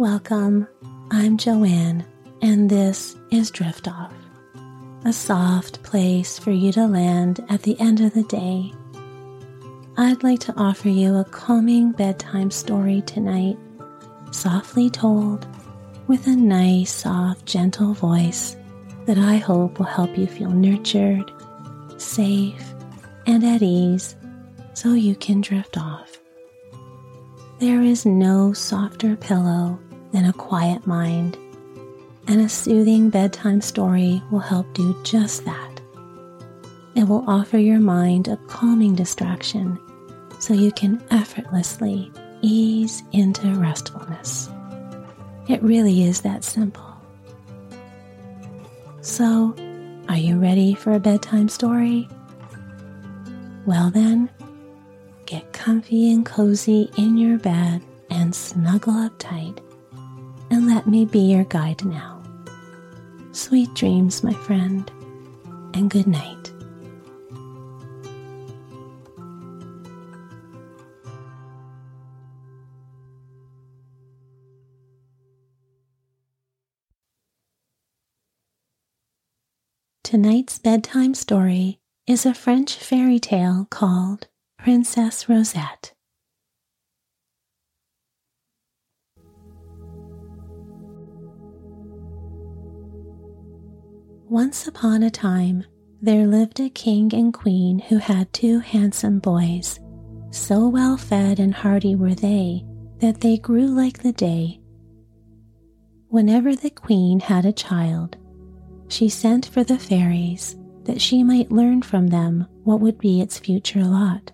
Welcome. I'm Joanne, and this is Drift Off, a soft place for you to land at the end of the day. I'd like to offer you a calming bedtime story tonight, softly told with a nice, soft, gentle voice that I hope will help you feel nurtured, safe, and at ease so you can drift off. There is no softer pillow than a quiet mind, and a soothing bedtime story will help do just that. It will offer your mind a calming distraction so you can effortlessly ease into restfulness. It really is that simple. So, are you ready for a bedtime story? Well, then, get comfy and cozy in your bed and snuggle up tight and let me be your guide now. Sweet dreams, my friend, and good night. Tonight's bedtime story is a French fairy tale called Princess Rosette. Once upon a time, there lived a king and queen who had two handsome boys. So well fed and hearty were they that they grew like the day. Whenever the queen had a child, she sent for the fairies that she might learn from them what would be its future lot.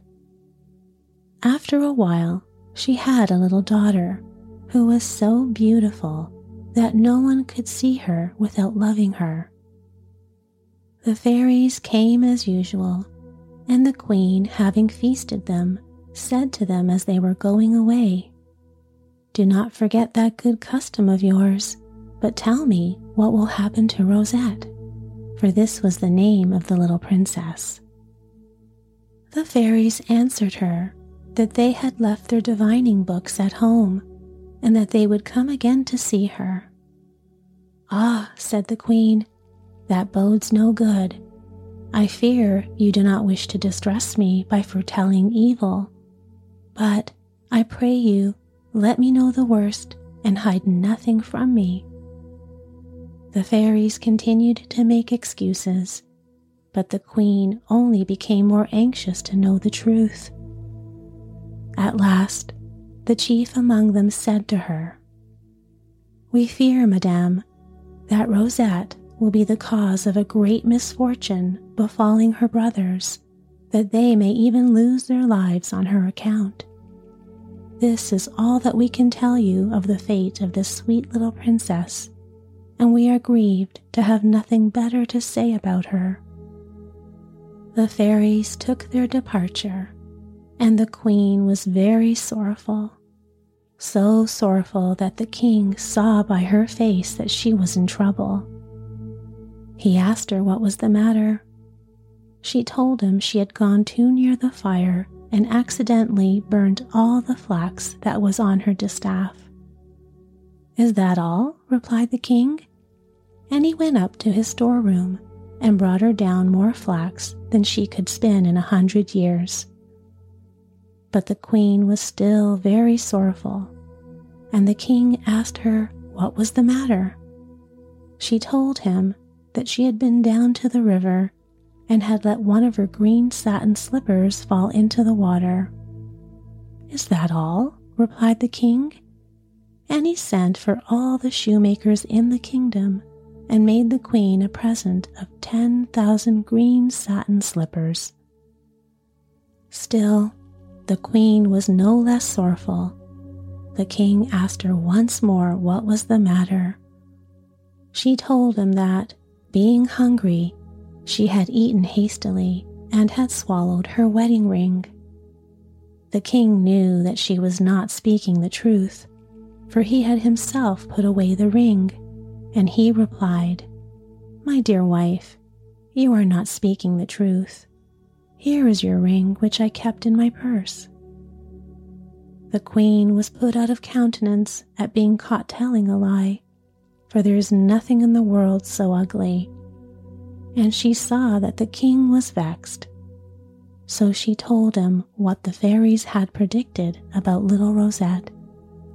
After a while, she had a little daughter who was so beautiful that no one could see her without loving her. The fairies came as usual, and the queen, having feasted them, said to them as they were going away, Do not forget that good custom of yours, but tell me what will happen to Rosette, for this was the name of the little princess. The fairies answered her that they had left their divining books at home, and that they would come again to see her. Ah, said the queen, that bodes no good. I fear you do not wish to distress me by foretelling evil. But I pray you, let me know the worst and hide nothing from me. The fairies continued to make excuses, but the queen only became more anxious to know the truth. At last, the chief among them said to her, We fear, madame, that Rosette will be the cause of a great misfortune befalling her brothers, that they may even lose their lives on her account. This is all that we can tell you of the fate of this sweet little princess, and we are grieved to have nothing better to say about her. The fairies took their departure, and the queen was very sorrowful, so sorrowful that the king saw by her face that she was in trouble. He asked her what was the matter. She told him she had gone too near the fire and accidentally burned all the flax that was on her distaff. Is that all? replied the king. And he went up to his storeroom and brought her down more flax than she could spin in a hundred years. But the queen was still very sorrowful, and the king asked her what was the matter. She told him that she had been down to the river and had let one of her green satin slippers fall into the water. Is that all? replied the king. And he sent for all the shoemakers in the kingdom and made the queen a present of ten thousand green satin slippers. Still, the queen was no less sorrowful. The king asked her once more what was the matter. She told him that being hungry, she had eaten hastily and had swallowed her wedding ring. The king knew that she was not speaking the truth, for he had himself put away the ring, and he replied, My dear wife, you are not speaking the truth. Here is your ring which I kept in my purse. The queen was put out of countenance at being caught telling a lie, for there is nothing in the world so ugly. And she saw that the king was vexed. So she told him what the fairies had predicted about little Rosette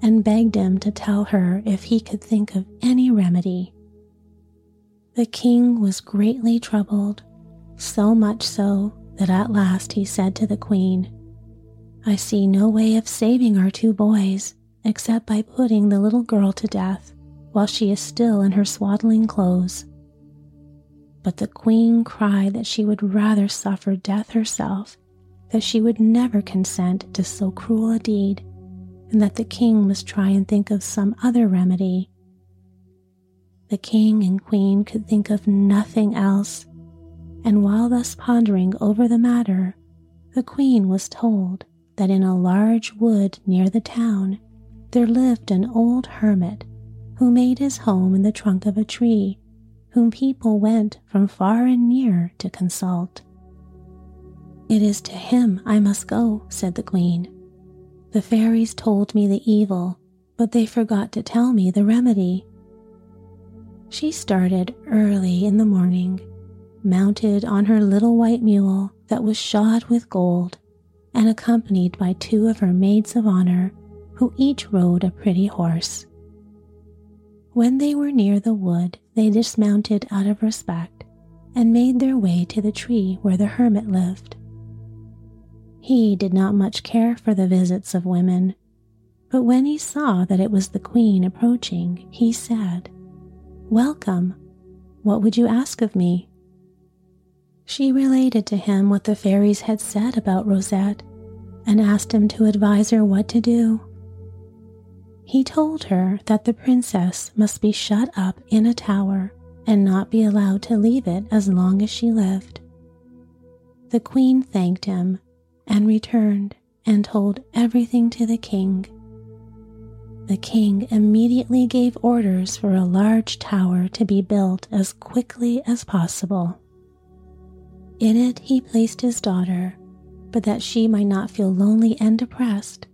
and begged him to tell her if he could think of any remedy. The king was greatly troubled, so much so that at last he said to the queen, I see no way of saving our two boys except by putting the little girl to death while she is still in her swaddling clothes. But the queen cried that she would rather suffer death herself, that she would never consent to so cruel a deed, and that the king must try and think of some other remedy. The king and queen could think of nothing else, and while thus pondering over the matter, the queen was told that in a large wood near the town there lived an old hermit who made his home in the trunk of a tree, whom people went from far and near to consult. It is to him I must go, said the queen. The fairies told me the evil, but they forgot to tell me the remedy. She started early in the morning, mounted on her little white mule that was shod with gold, and accompanied by two of her maids of honor, who each rode a pretty horse. When they were near the wood, they dismounted out of respect and made their way to the tree where the hermit lived. He did not much care for the visits of women, but when he saw that it was the queen approaching, he said, Welcome. What would you ask of me? She related to him what the fairies had said about Rosette and asked him to advise her what to do. He told her that the princess must be shut up in a tower and not be allowed to leave it as long as she lived. The queen thanked him and returned and told everything to the king. The king immediately gave orders for a large tower to be built as quickly as possible. In it he placed his daughter, but that she might not feel lonely and depressed,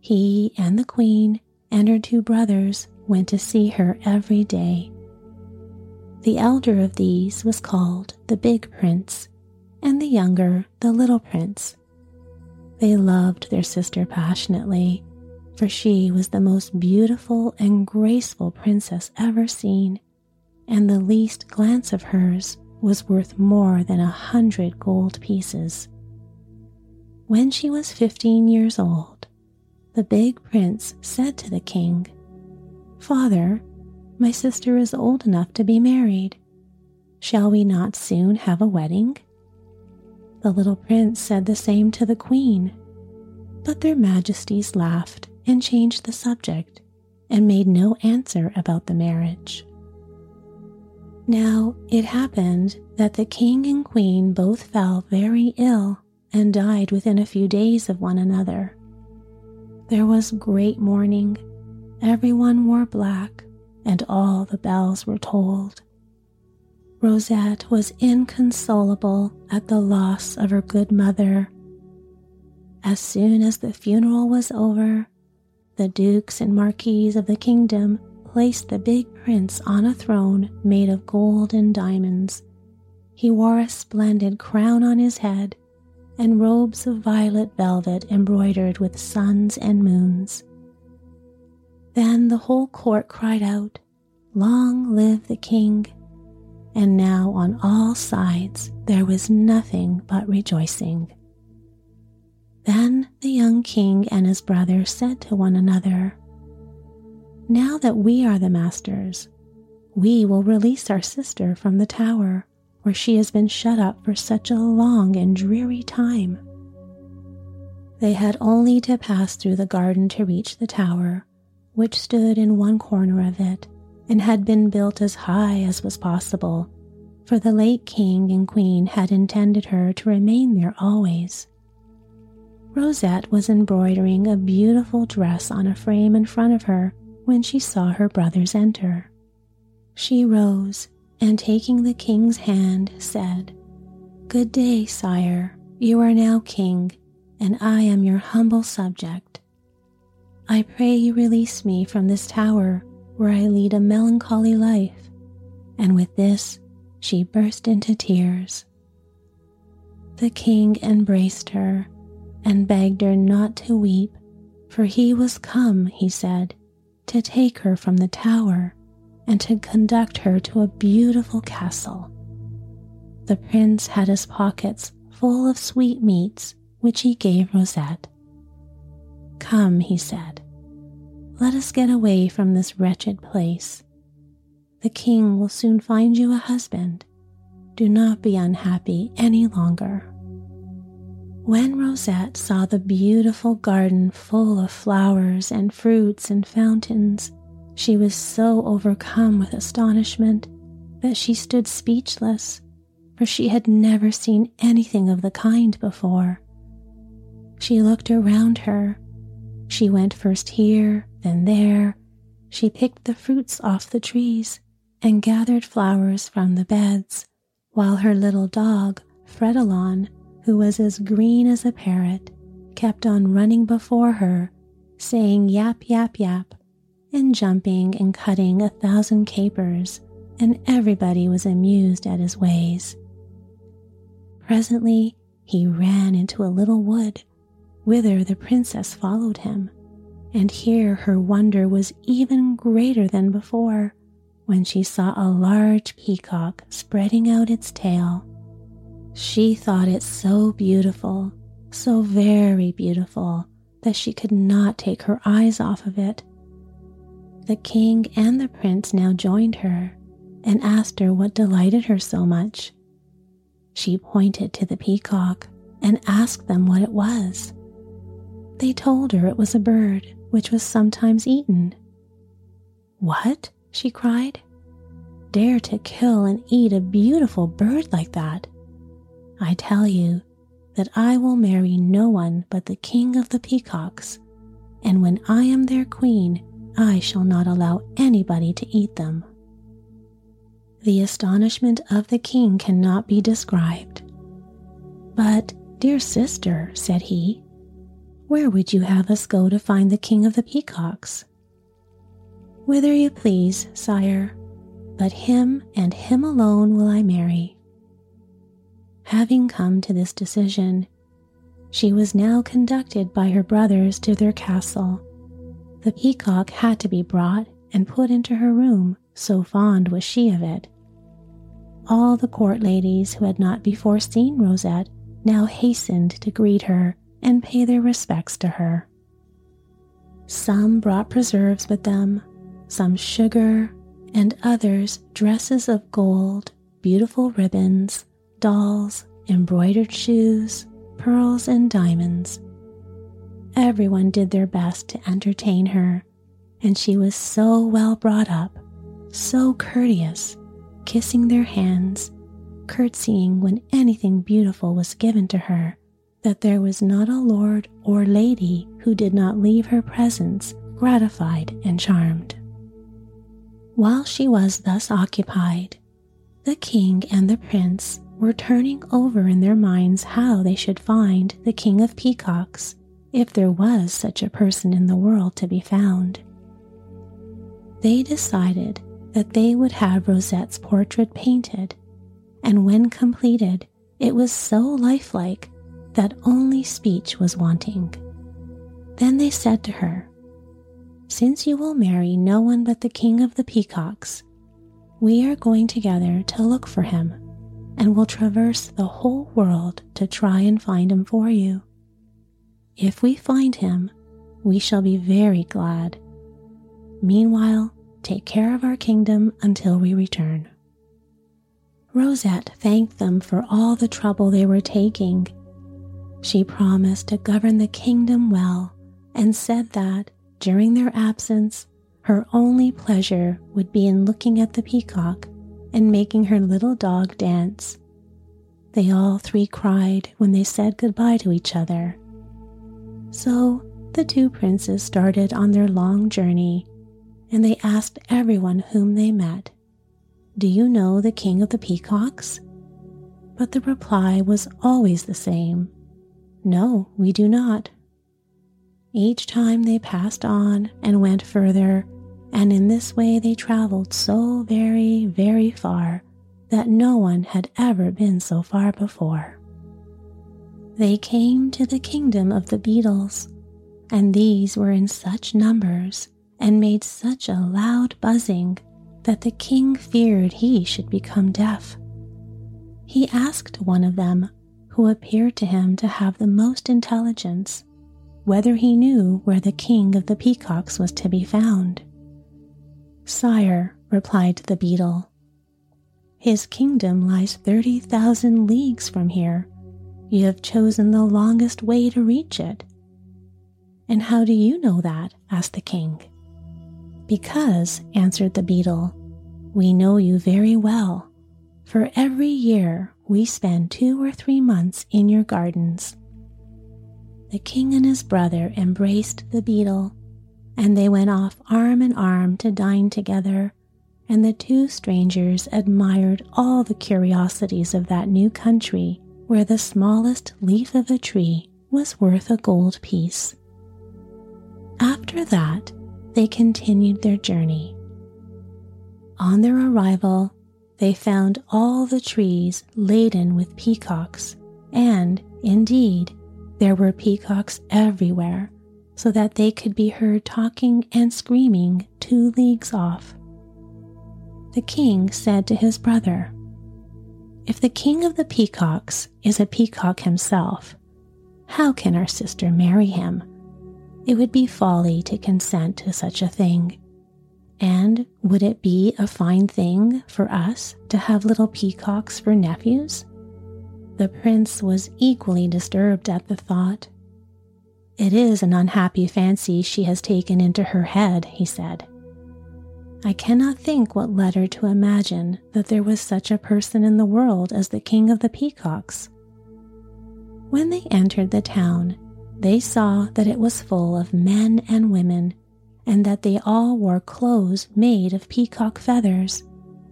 he and the queen and her two brothers went to see her every day. The elder of these was called the Big Prince, and the younger the Little Prince. They loved their sister passionately, for she was the most beautiful and graceful princess ever seen, and the least glance of hers was worth more than a hundred gold pieces. When she was fifteen years old, the big prince said to the king, Father, my sister is old enough to be married. Shall we not soon have a wedding? The little prince said the same to the queen, but their majesties laughed and changed the subject and made no answer about the marriage. Now it happened that the king and queen both fell very ill and died within a few days of one another. There was great mourning. Everyone wore black, and all the bells were tolled. Rosette was inconsolable at the loss of her good mother. As soon as the funeral was over, the dukes and marquises of the kingdom placed the big prince on a throne made of gold and diamonds. He wore a splendid crown on his head and robes of violet velvet embroidered with suns and moons. Then the whole court cried out, Long live the king! And now on all sides there was nothing but rejoicing. Then the young king and his brother said to one another, Now that we are the masters, we will release our sister from the tower where she has been shut up for such a long and dreary time. They had only to pass through the garden to reach the tower, which stood in one corner of it and had been built as high as was possible, for the late king and queen had intended her to remain there always. Rosette was embroidering a beautiful dress on a frame in front of her when she saw her brothers enter. She rose and taking the king's hand said, Good day, sire. You are now king, and I am your humble subject. I pray you release me from this tower where I lead a melancholy life. And with this, she burst into tears. The king embraced her and begged her not to weep, for he was come, he said, to take her from the tower and to conduct her to a beautiful castle. The prince had his pockets full of sweetmeats, which he gave Rosette. Come, he said, let us get away from this wretched place. The king will soon find you a husband. Do not be unhappy any longer. When Rosette saw the beautiful garden full of flowers and fruits and fountains, she was so overcome with astonishment that she stood speechless, for she had never seen anything of the kind before. She looked around her. She went first here, then there. She picked the fruits off the trees and gathered flowers from the beds, while her little dog, Fredolin, who was as green as a parrot, kept on running before her, saying yap, yap, yap, and jumping and cutting a thousand capers, and everybody was amused at his ways. Presently he ran into a little wood, whither the princess followed him, and here her wonder was even greater than before when she saw a large peacock spreading out its tail she thought it so beautiful, so very beautiful, that she could not take her eyes off of it. The king and the prince now joined her and asked her what delighted her so much. She pointed to the peacock and asked them what it was. They told her it was a bird which was sometimes eaten. What? she cried. Dare to kill and eat a beautiful bird like that? I tell you that I will marry no one but the king of the peacocks, and when I am their queen, I shall not allow anybody to eat them. The astonishment of the king cannot be described. But, dear sister, said he, where would you have us go to find the king of the peacocks? Whither you please, sire, but him and him alone will I marry. Having come to this decision, she was now conducted by her brothers to their castle. The peacock had to be brought and put into her room, so fond was she of it. All the court ladies who had not before seen Rosette now hastened to greet her and pay their respects to her. Some brought preserves with them, some sugar, and others dresses of gold, beautiful ribbons, dolls, embroidered shoes, pearls, and diamonds. Everyone did their best to entertain her, and she was so well brought up, so courteous, kissing their hands, curtsying when anything beautiful was given to her, that there was not a lord or lady who did not leave her presence gratified and charmed. While she was thus occupied, the king and the prince were turning over in their minds how they should find the King of Peacocks, if there was such a person in the world to be found. They decided that they would have Rosette's portrait painted, and when completed, it was so lifelike that only speech was wanting. Then they said to her, Since you will marry no one but the King of the Peacocks, we are going together to look for him and will traverse the whole world to try and find him for you. If we find him, we shall be very glad. Meanwhile, take care of our kingdom until we return. Rosette thanked them for all the trouble they were taking. She promised to govern the kingdom well and said that, during their absence, her only pleasure would be in looking at the peacock and making her little dog dance. They all three cried when they said goodbye to each other. So the two princes started on their long journey, and they asked everyone whom they met, Do you know the king of the peacocks? But the reply was always the same No, we do not. Each time they passed on and went further, and in this way they traveled so very, very far that no one had ever been so far before. They came to the kingdom of the beetles, and these were in such numbers and made such a loud buzzing that the king feared he should become deaf. He asked one of them, who appeared to him to have the most intelligence, whether he knew where the king of the peacocks was to be found. Sire, replied the beetle, his kingdom lies 30,000 leagues from here. You have chosen the longest way to reach it. And how do you know that? asked the king. Because, answered the beetle, we know you very well. For every year we spend two or three months in your gardens. The king and his brother embraced the beetle, and they went off arm in arm to dine together, and the two strangers admired all the curiosities of that new country where the smallest leaf of a tree was worth a gold piece. After that, they continued their journey. On their arrival, they found all the trees laden with peacocks, and, indeed, there were peacocks everywhere, so that they could be heard talking and screaming two leagues off. The king said to his brother, If the king of the peacocks is a peacock himself, how can our sister marry him? It would be folly to consent to such a thing. And would it be a fine thing for us to have little peacocks for nephews? The prince was equally disturbed at the thought. It is an unhappy fancy she has taken into her head, he said. I cannot think what led her to imagine that there was such a person in the world as the king of the peacocks. When they entered the town, they saw that it was full of men and women and that they all wore clothes made of peacock feathers,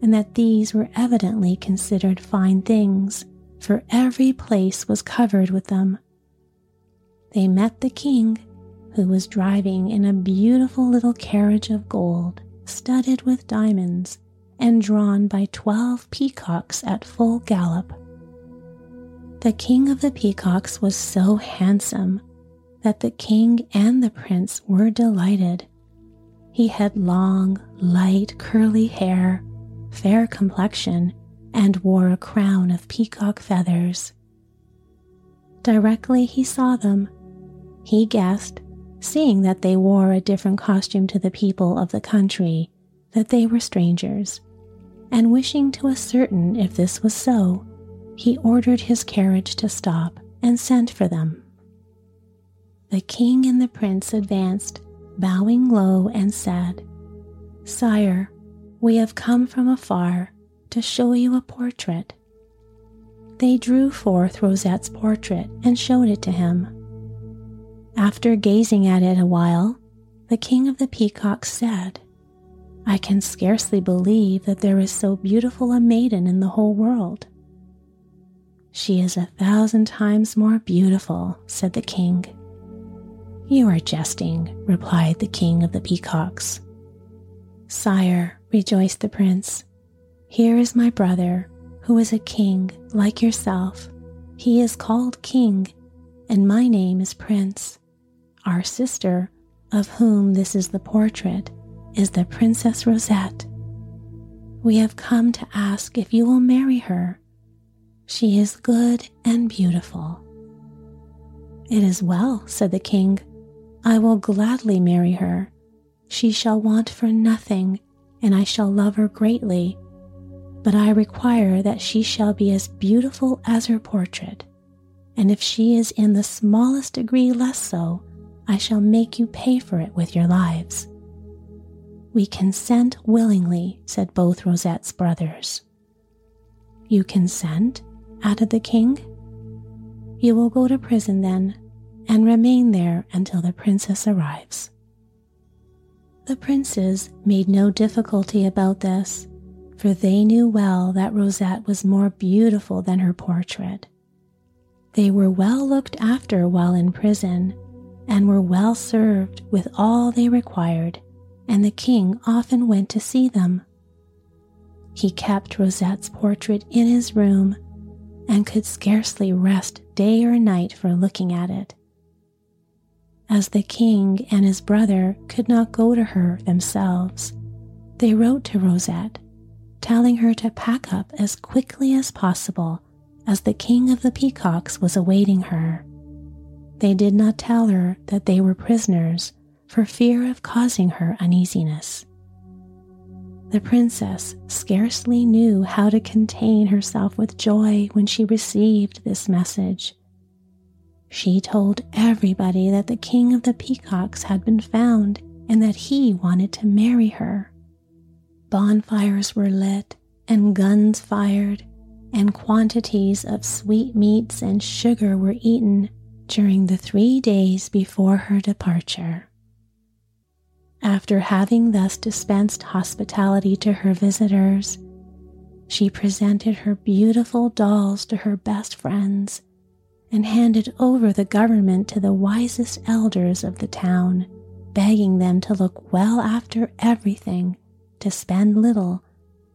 and that these were evidently considered fine things, for every place was covered with them. They met the king, who was driving in a beautiful little carriage of gold, studded with diamonds, and drawn by twelve peacocks at full gallop. The king of the peacocks was so handsome that the king and the prince were delighted he had long, light, curly hair, fair complexion, and wore a crown of peacock feathers. Directly he saw them, he guessed, seeing that they wore a different costume to the people of the country, that they were strangers, and wishing to ascertain if this was so, he ordered his carriage to stop and sent for them. The king and the prince advanced bowing low and said, Sire, we have come from afar to show you a portrait. They drew forth Rosette's portrait and showed it to him. After gazing at it a while, the king of the peacocks said, I can scarcely believe that there is so beautiful a maiden in the whole world. She is a thousand times more beautiful, said the king. You are jesting, replied the king of the peacocks. Sire, rejoiced the prince, here is my brother, who is a king like yourself. He is called king, and my name is prince. Our sister, of whom this is the portrait, is the Princess Rosette. We have come to ask if you will marry her. She is good and beautiful. It is well, said the king. I will gladly marry her. She shall want for nothing, and I shall love her greatly. But I require that she shall be as beautiful as her portrait, and if she is in the smallest degree less so, I shall make you pay for it with your lives. We consent willingly, said both Rosette's brothers. You consent? added the king. You will go to prison then, and remain there until the princess arrives. The princes made no difficulty about this, for they knew well that Rosette was more beautiful than her portrait. They were well looked after while in prison, and were well served with all they required, and the king often went to see them. He kept Rosette's portrait in his room and could scarcely rest day or night for looking at it. As the king and his brother could not go to her themselves, they wrote to Rosette, telling her to pack up as quickly as possible as the king of the peacocks was awaiting her. They did not tell her that they were prisoners for fear of causing her uneasiness. The princess scarcely knew how to contain herself with joy when she received this message. She told everybody that the king of the peacocks had been found and that he wanted to marry her. Bonfires were lit and guns fired, and quantities of sweetmeats and sugar were eaten during the three days before her departure. After having thus dispensed hospitality to her visitors, she presented her beautiful dolls to her best friends and handed over the government to the wisest elders of the town, begging them to look well after everything, to spend little,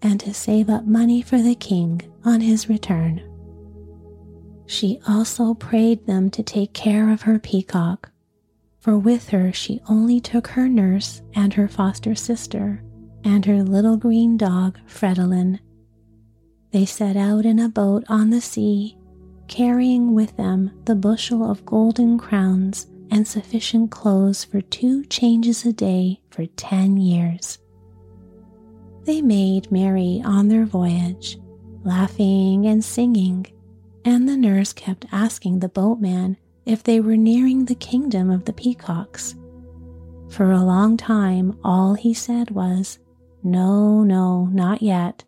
and to save up money for the king on his return. She also prayed them to take care of her peacock, for with her she only took her nurse and her foster sister and her little green dog, Fredolin. They set out in a boat on the sea, carrying with them the bushel of golden crowns and sufficient clothes for two changes a day for ten years. They made merry on their voyage, laughing and singing and the nurse kept asking the boatman if they were nearing the kingdom of the peacocks. For a long time, all he said was, No, no, not yet.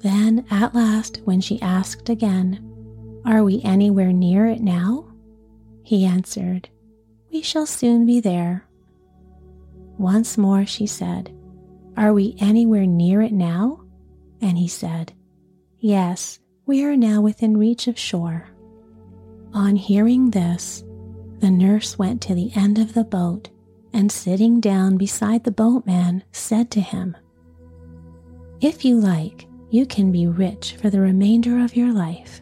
Then, at last, when she asked again, Are we anywhere near it now? He answered, We shall soon be there. Once more she said, Are we anywhere near it now? And he said, Yes, we are now within reach of shore. On hearing this, the nurse went to the end of the boat and sitting down beside the boatman said to him, If you like, you can be rich for the remainder of your life.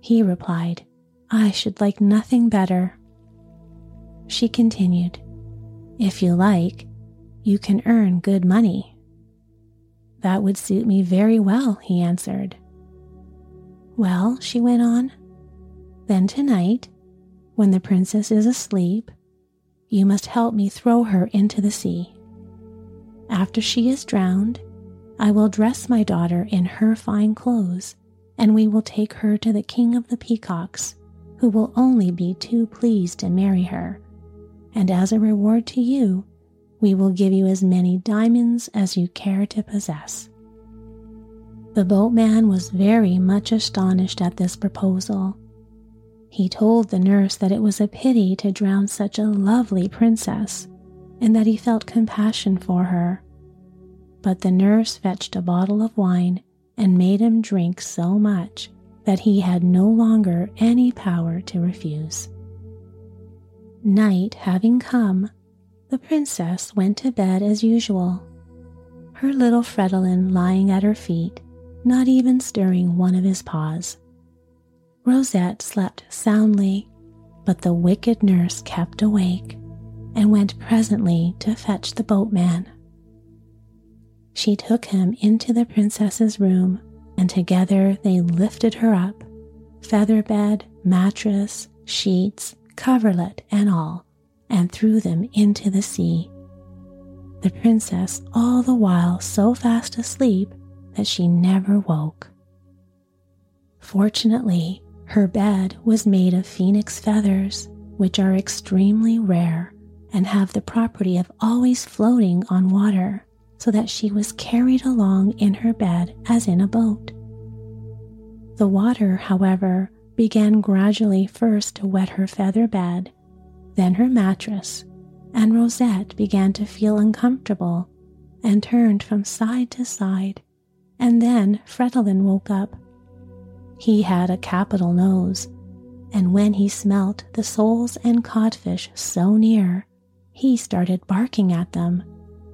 He replied, I should like nothing better. She continued, If you like, you can earn good money. That would suit me very well, he answered. Well, she went on, then tonight, when the princess is asleep, you must help me throw her into the sea. After she is drowned, I will dress my daughter in her fine clothes, and we will take her to the king of the peacocks, who will only be too pleased to marry her. And as a reward to you, we will give you as many diamonds as you care to possess. The boatman was very much astonished at this proposal. He told the nurse that it was a pity to drown such a lovely princess and that he felt compassion for her. But the nurse fetched a bottle of wine and made him drink so much that he had no longer any power to refuse. Night having come, the princess went to bed as usual, her little Fredolin lying at her feet not even stirring one of his paws. Rosette slept soundly, but the wicked nurse kept awake and went presently to fetch the boatman. She took him into the princess's room, and together they lifted her up, feather bed, mattress, sheets, coverlet, and all, and threw them into the sea. The princess all the while so fast asleep that she never woke. Fortunately, her bed was made of phoenix feathers, which are extremely rare and have the property of always floating on water, so that she was carried along in her bed as in a boat. The water, however, began gradually first to wet her feather bed, then her mattress, and Rosette began to feel uncomfortable and turned from side to side and then Fredolin woke up. He had a capital nose, and when he smelt the soles and codfish so near, he started barking at them,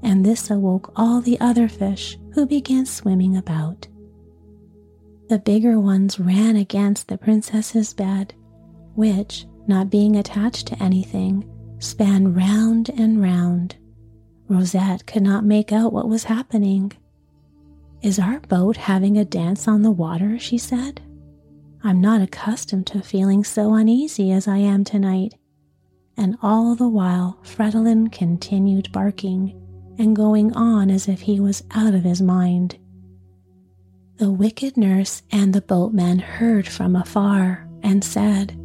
and this awoke all the other fish who began swimming about. The bigger ones ran against the princess's bed, which, not being attached to anything, span round and round. Rosette could not make out what was happening. Is our boat having a dance on the water? she said. I'm not accustomed to feeling so uneasy as I am tonight. And all the while, Fredolin continued barking and going on as if he was out of his mind. The wicked nurse and the boatman heard from afar and said,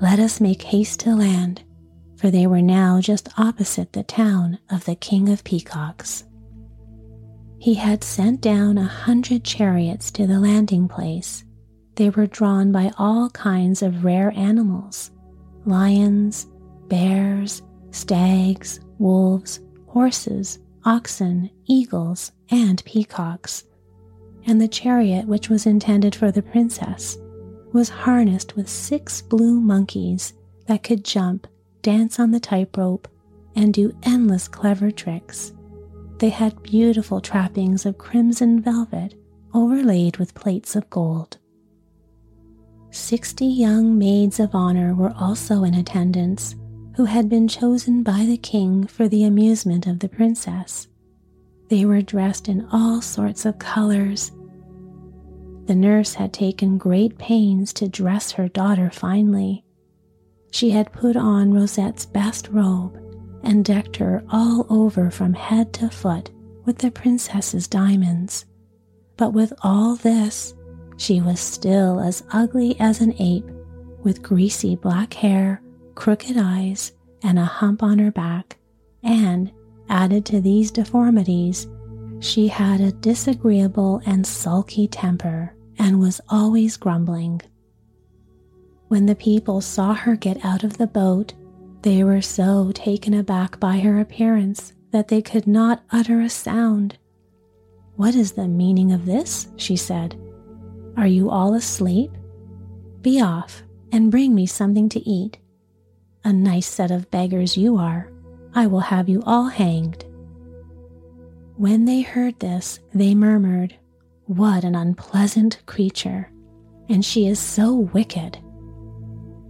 Let us make haste to land, for they were now just opposite the town of the King of Peacocks. He had sent down a hundred chariots to the landing place. They were drawn by all kinds of rare animals lions, bears, stags, wolves, horses, oxen, eagles, and peacocks and the chariot which was intended for the princess was harnessed with six blue monkeys that could jump, dance on the tightrope, and do endless clever tricks. They had beautiful trappings of crimson velvet overlaid with plates of gold. Sixty young maids of honor were also in attendance, who had been chosen by the king for the amusement of the princess. They were dressed in all sorts of colors. The nurse had taken great pains to dress her daughter finely. She had put on Rosette's best robe and decked her all over from head to foot with the princess's diamonds. But with all this, she was still as ugly as an ape, with greasy black hair, crooked eyes, and a hump on her back, and Added to these deformities, she had a disagreeable and sulky temper and was always grumbling. When the people saw her get out of the boat, they were so taken aback by her appearance that they could not utter a sound. What is the meaning of this? she said. Are you all asleep? Be off and bring me something to eat. A nice set of beggars you are. I will have you all hanged. When they heard this, they murmured, What an unpleasant creature! And she is so wicked.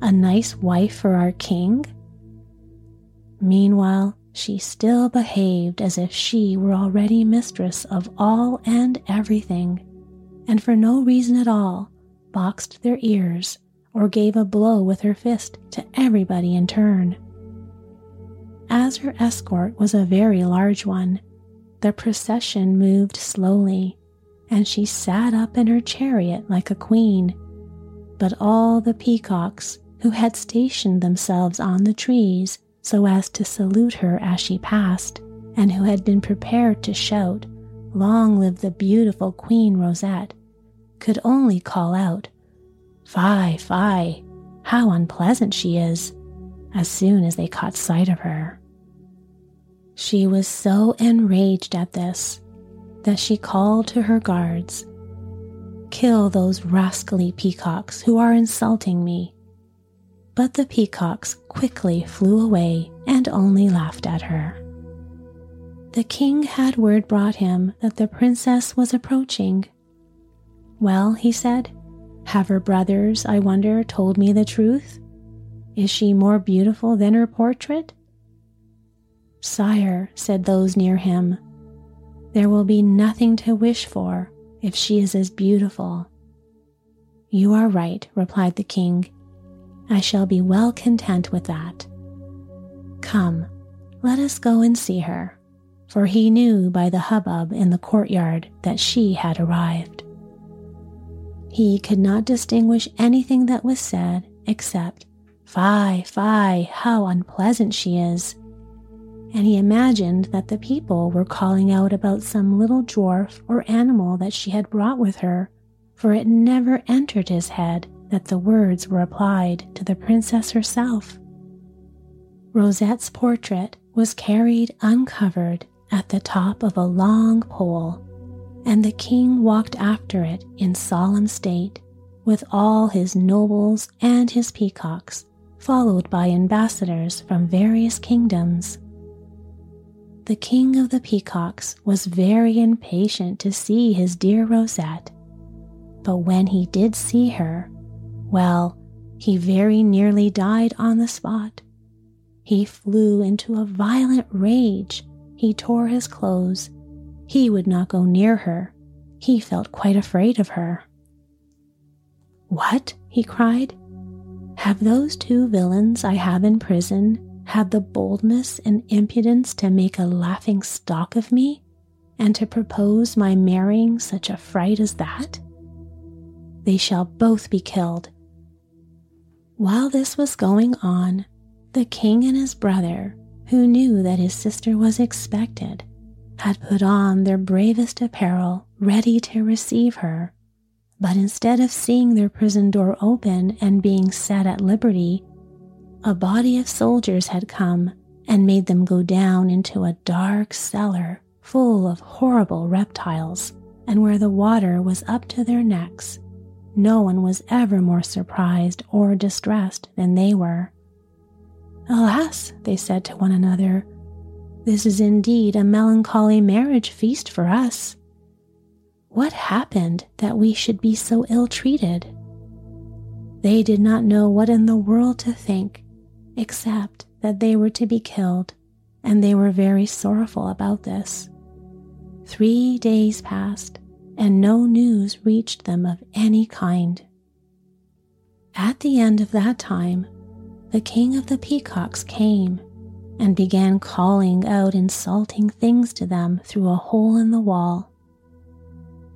A nice wife for our king? Meanwhile, she still behaved as if she were already mistress of all and everything, and for no reason at all boxed their ears or gave a blow with her fist to everybody in turn. As her escort was a very large one, the procession moved slowly, and she sat up in her chariot like a queen. But all the peacocks, who had stationed themselves on the trees so as to salute her as she passed, and who had been prepared to shout, Long live the beautiful Queen Rosette, could only call out, Fie, fie, how unpleasant she is, as soon as they caught sight of her. She was so enraged at this that she called to her guards Kill those rascally peacocks who are insulting me. But the peacocks quickly flew away and only laughed at her. The king had word brought him that the princess was approaching. Well, he said, have her brothers, I wonder, told me the truth? Is she more beautiful than her portrait? Sire, said those near him, there will be nothing to wish for if she is as beautiful. You are right, replied the king. I shall be well content with that. Come, let us go and see her, for he knew by the hubbub in the courtyard that she had arrived. He could not distinguish anything that was said except, Fie, fie, how unpleasant she is and he imagined that the people were calling out about some little dwarf or animal that she had brought with her, for it never entered his head that the words were applied to the princess herself. Rosette's portrait was carried uncovered at the top of a long pole, and the king walked after it in solemn state, with all his nobles and his peacocks, followed by ambassadors from various kingdoms. The king of the peacocks was very impatient to see his dear Rosette, but when he did see her, well, he very nearly died on the spot. He flew into a violent rage. He tore his clothes. He would not go near her. He felt quite afraid of her. What? he cried. Have those two villains I have in prison had the boldness and impudence to make a laughing stock of me and to propose my marrying such a fright as that? They shall both be killed. While this was going on, the king and his brother, who knew that his sister was expected, had put on their bravest apparel ready to receive her but instead of seeing their prison door open and being set at liberty, a body of soldiers had come and made them go down into a dark cellar full of horrible reptiles, and where the water was up to their necks. No one was ever more surprised or distressed than they were. Alas, they said to one another, this is indeed a melancholy marriage feast for us. What happened that we should be so ill treated? They did not know what in the world to think, except that they were to be killed, and they were very sorrowful about this. Three days passed, and no news reached them of any kind. At the end of that time, the king of the peacocks came and began calling out insulting things to them through a hole in the wall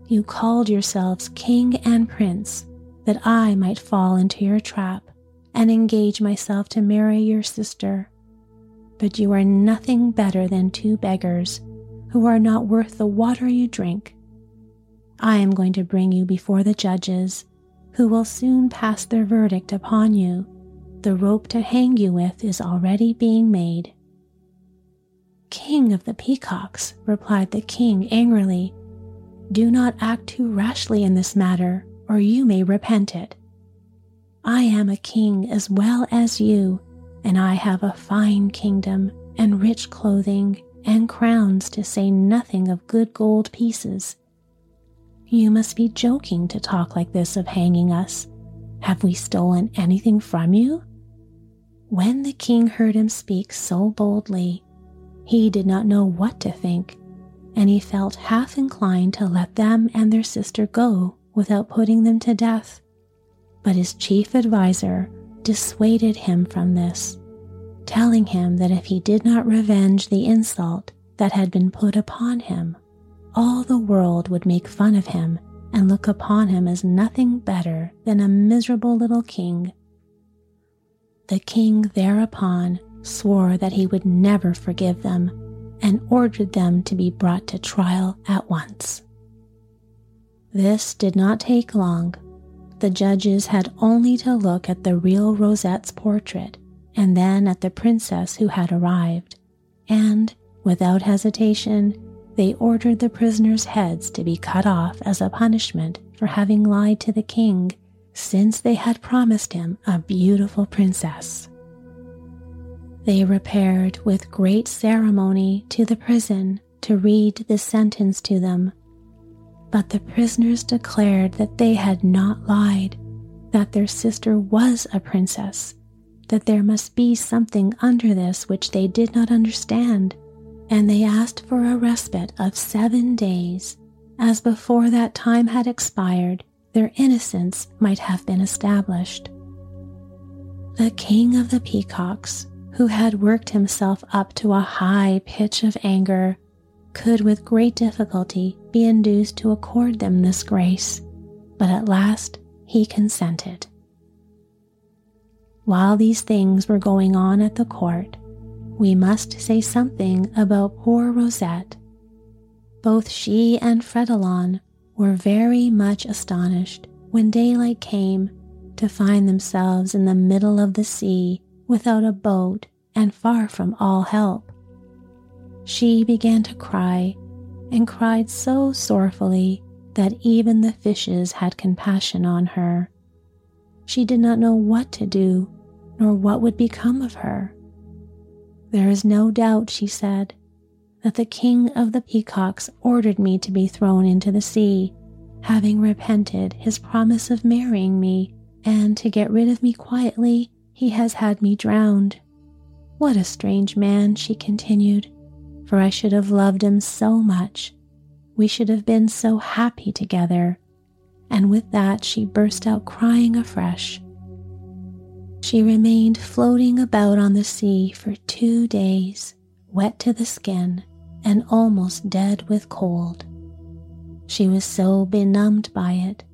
you called yourselves king and prince, that I might fall into your trap and engage myself to marry your sister. But you are nothing better than two beggars who are not worth the water you drink. I am going to bring you before the judges, who will soon pass their verdict upon you. The rope to hang you with is already being made. King of the peacocks, replied the king angrily, do not act too rashly in this matter, or you may repent it. I am a king as well as you, and I have a fine kingdom and rich clothing and crowns to say nothing of good gold pieces. You must be joking to talk like this of hanging us. Have we stolen anything from you? When the king heard him speak so boldly, he did not know what to think and he felt half inclined to let them and their sister go without putting them to death. But his chief adviser dissuaded him from this, telling him that if he did not revenge the insult that had been put upon him, all the world would make fun of him and look upon him as nothing better than a miserable little king. The king thereupon swore that he would never forgive them and ordered them to be brought to trial at once. This did not take long. The judges had only to look at the real Rosette's portrait and then at the princess who had arrived, and, without hesitation, they ordered the prisoners' heads to be cut off as a punishment for having lied to the king, since they had promised him a beautiful princess. They repaired with great ceremony to the prison to read the sentence to them. But the prisoners declared that they had not lied, that their sister was a princess, that there must be something under this which they did not understand, and they asked for a respite of seven days, as before that time had expired, their innocence might have been established. The king of the peacocks who had worked himself up to a high pitch of anger, could with great difficulty be induced to accord them this grace, but at last he consented. While these things were going on at the court, we must say something about poor Rosette. Both she and Fredolin were very much astonished when daylight came to find themselves in the middle of the sea without a boat and far from all help. She began to cry and cried so sorrowfully that even the fishes had compassion on her She did not know what to do, nor what would become of her. There is no doubt, she said, that the king of the peacocks ordered me to be thrown into the sea, having repented his promise of marrying me, and to get rid of me quietly, he has had me drowned. What a strange man, she continued, for I should have loved him so much. We should have been so happy together. And with that, she burst out crying afresh. She remained floating about on the sea for two days, wet to the skin and almost dead with cold. She was so benumbed by it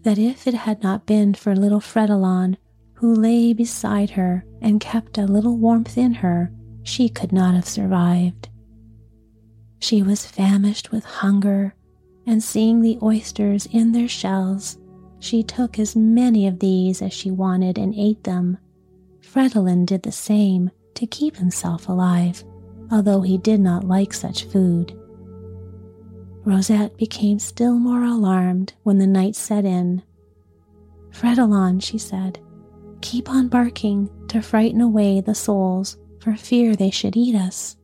that if it had not been for little Fredolin, who lay beside her and kept a little warmth in her, she could not have survived. She was famished with hunger, and seeing the oysters in their shells, she took as many of these as she wanted and ate them. Fredolin did the same to keep himself alive, although he did not like such food. Rosette became still more alarmed when the night set in. Fredolin, she said, keep on barking to frighten away the souls for fear they should eat us.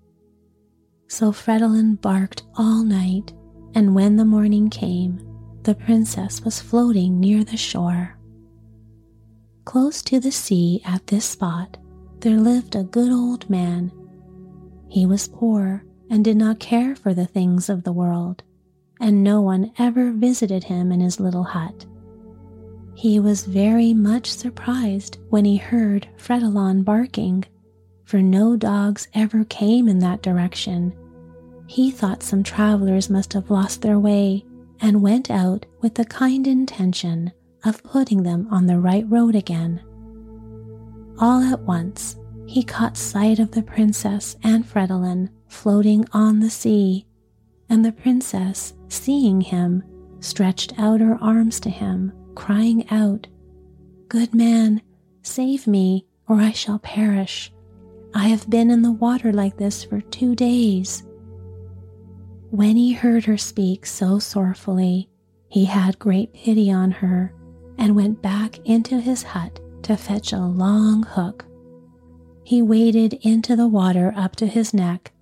So Fredolin barked all night, and when the morning came, the princess was floating near the shore. Close to the sea at this spot, there lived a good old man. He was poor and did not care for the things of the world, and no one ever visited him in his little hut. He was very much surprised when he heard Fredolin barking, for no dogs ever came in that direction. He thought some travelers must have lost their way and went out with the kind intention of putting them on the right road again. All at once, he caught sight of the princess and Fredolin floating on the sea, and the princess, seeing him, stretched out her arms to him, crying out, Good man, save me, or I shall perish. I have been in the water like this for two days. When he heard her speak so sorrowfully, he had great pity on her and went back into his hut to fetch a long hook. He waded into the water up to his neck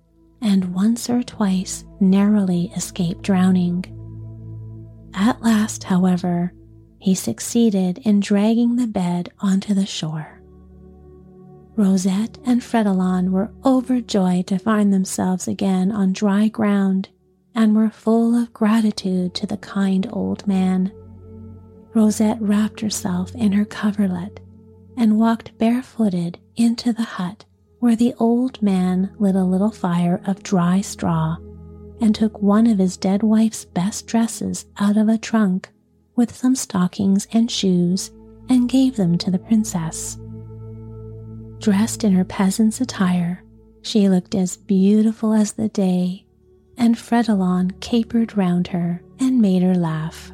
and once or twice narrowly escaped drowning. At last, however, he succeeded in dragging the bed onto the shore. Rosette and Fredolin were overjoyed to find themselves again on dry ground and were full of gratitude to the kind old man. Rosette wrapped herself in her coverlet and walked barefooted into the hut where the old man lit a little fire of dry straw and took one of his dead wife's best dresses out of a trunk with some stockings and shoes and gave them to the princess. Dressed in her peasant's attire, she looked as beautiful as the day and Fredolin capered round her and made her laugh.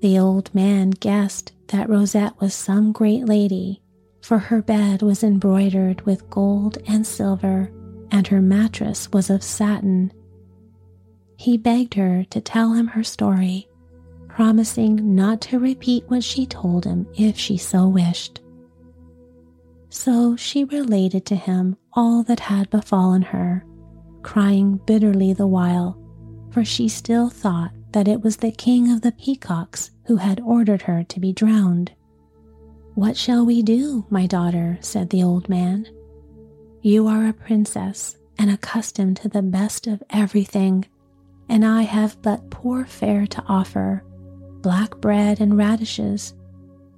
The old man guessed that Rosette was some great lady, for her bed was embroidered with gold and silver, and her mattress was of satin. He begged her to tell him her story, promising not to repeat what she told him if she so wished. So she related to him all that had befallen her crying bitterly the while, for she still thought that it was the king of the peacocks who had ordered her to be drowned. What shall we do, my daughter? said the old man. You are a princess and accustomed to the best of everything, and I have but poor fare to offer black bread and radishes.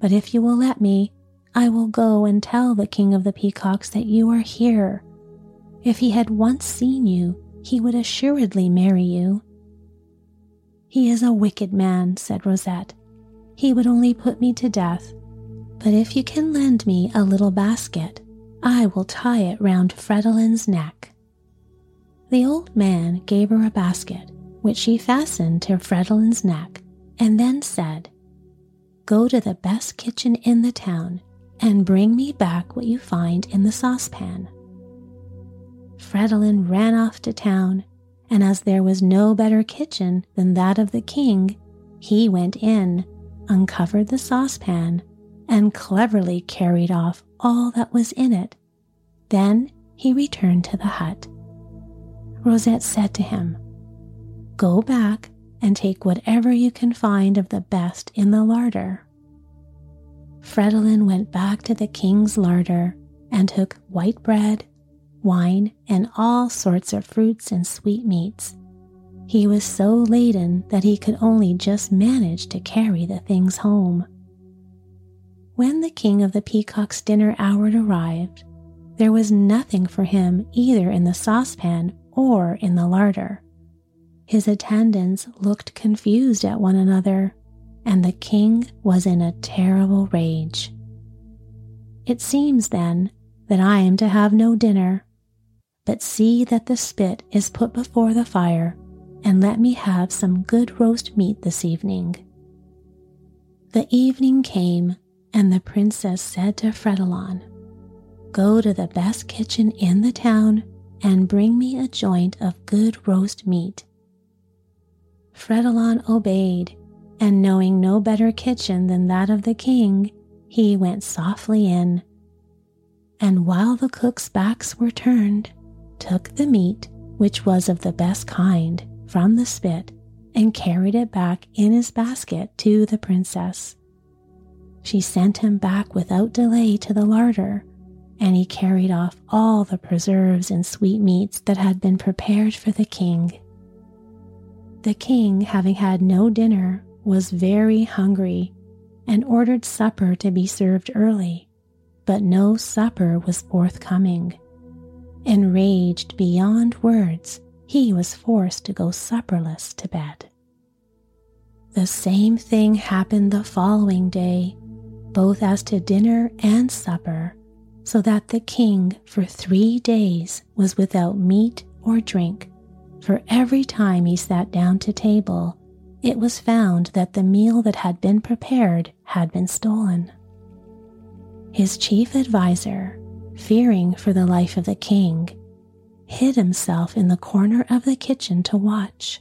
But if you will let me, I will go and tell the king of the peacocks that you are here if he had once seen you, he would assuredly marry you. He is a wicked man, said Rosette. He would only put me to death. But if you can lend me a little basket, I will tie it round Fredolin's neck. The old man gave her a basket, which she fastened to Fredolin's neck, and then said, Go to the best kitchen in the town and bring me back what you find in the saucepan. Fredolin ran off to town, and as there was no better kitchen than that of the king, he went in, uncovered the saucepan, and cleverly carried off all that was in it. Then he returned to the hut. Rosette said to him, Go back and take whatever you can find of the best in the larder. Fredolin went back to the king's larder and took white bread, wine, and all sorts of fruits and sweetmeats. He was so laden that he could only just manage to carry the things home. When the king of the peacock's dinner hour arrived, there was nothing for him either in the saucepan or in the larder. His attendants looked confused at one another, and the king was in a terrible rage. It seems, then, that I am to have no dinner, but see that the spit is put before the fire, and let me have some good roast meat this evening. The evening came, and the princess said to Fredolin, Go to the best kitchen in the town and bring me a joint of good roast meat. Fredolin obeyed, and knowing no better kitchen than that of the king, he went softly in. And while the cook's backs were turned, took the meat, which was of the best kind, from the spit, and carried it back in his basket to the princess. She sent him back without delay to the larder, and he carried off all the preserves and sweetmeats that had been prepared for the king. The king, having had no dinner, was very hungry and ordered supper to be served early, but no supper was forthcoming. Enraged beyond words, he was forced to go supperless to bed. The same thing happened the following day, both as to dinner and supper, so that the king for three days was without meat or drink. For every time he sat down to table, it was found that the meal that had been prepared had been stolen. His chief adviser, fearing for the life of the king, hid himself in the corner of the kitchen to watch.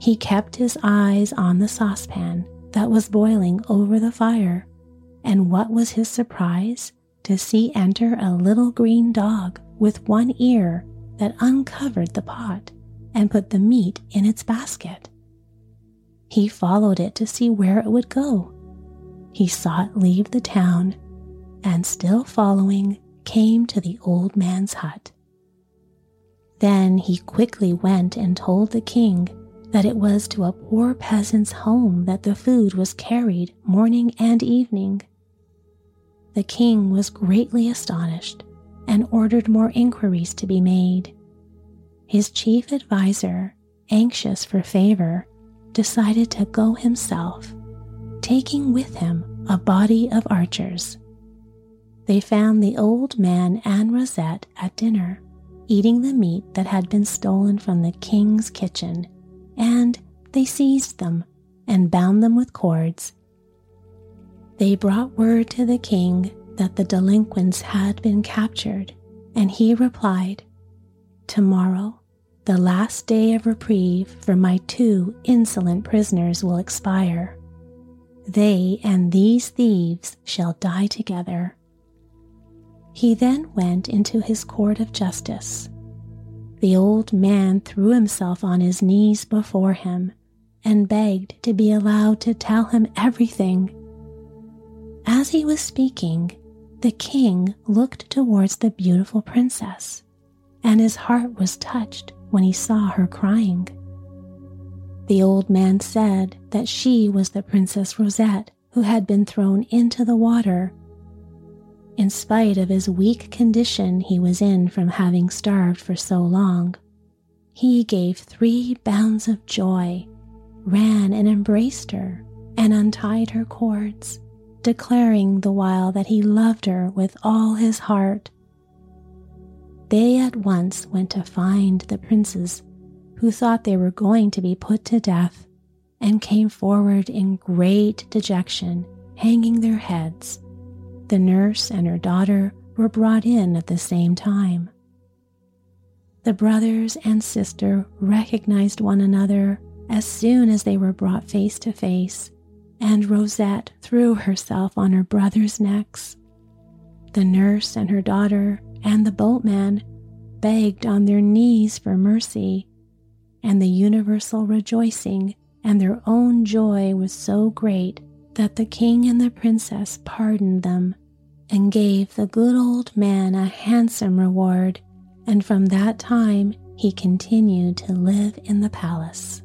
He kept his eyes on the saucepan that was boiling over the fire, and what was his surprise to see enter a little green dog with one ear that uncovered the pot and put the meat in its basket. He followed it to see where it would go. He saw it leave the town and, still following, came to the old man's hut. Then he quickly went and told the king that it was to a poor peasant's home that the food was carried morning and evening. The king was greatly astonished and ordered more inquiries to be made. His chief adviser, anxious for favor, decided to go himself, taking with him a body of archers. They found the old man and Rosette at dinner eating the meat that had been stolen from the king's kitchen, and they seized them and bound them with cords. They brought word to the king that the delinquents had been captured, and he replied, Tomorrow, the last day of reprieve for my two insolent prisoners will expire. They and these thieves shall die together. He then went into his court of justice. The old man threw himself on his knees before him and begged to be allowed to tell him everything. As he was speaking, the king looked towards the beautiful princess, and his heart was touched when he saw her crying. The old man said that she was the Princess Rosette who had been thrown into the water in spite of his weak condition he was in from having starved for so long. He gave three bounds of joy, ran and embraced her, and untied her cords, declaring the while that he loved her with all his heart. They at once went to find the princes, who thought they were going to be put to death, and came forward in great dejection, hanging their heads. The nurse and her daughter were brought in at the same time. The brothers and sister recognized one another as soon as they were brought face to face, and Rosette threw herself on her brothers' necks. The nurse and her daughter and the boatman begged on their knees for mercy, and the universal rejoicing and their own joy was so great that the king and the princess pardoned them and gave the good old man a handsome reward, and from that time he continued to live in the palace.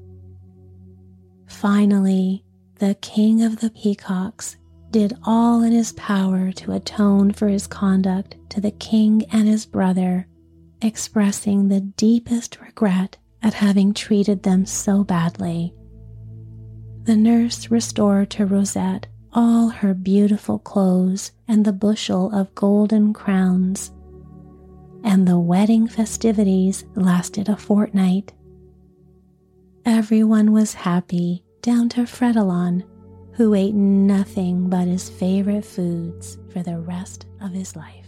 Finally, the king of the peacocks did all in his power to atone for his conduct to the king and his brother, expressing the deepest regret at having treated them so badly. The nurse restored to Rosette all her beautiful clothes and the bushel of golden crowns, and the wedding festivities lasted a fortnight. Everyone was happy down to Fredolin, who ate nothing but his favorite foods for the rest of his life.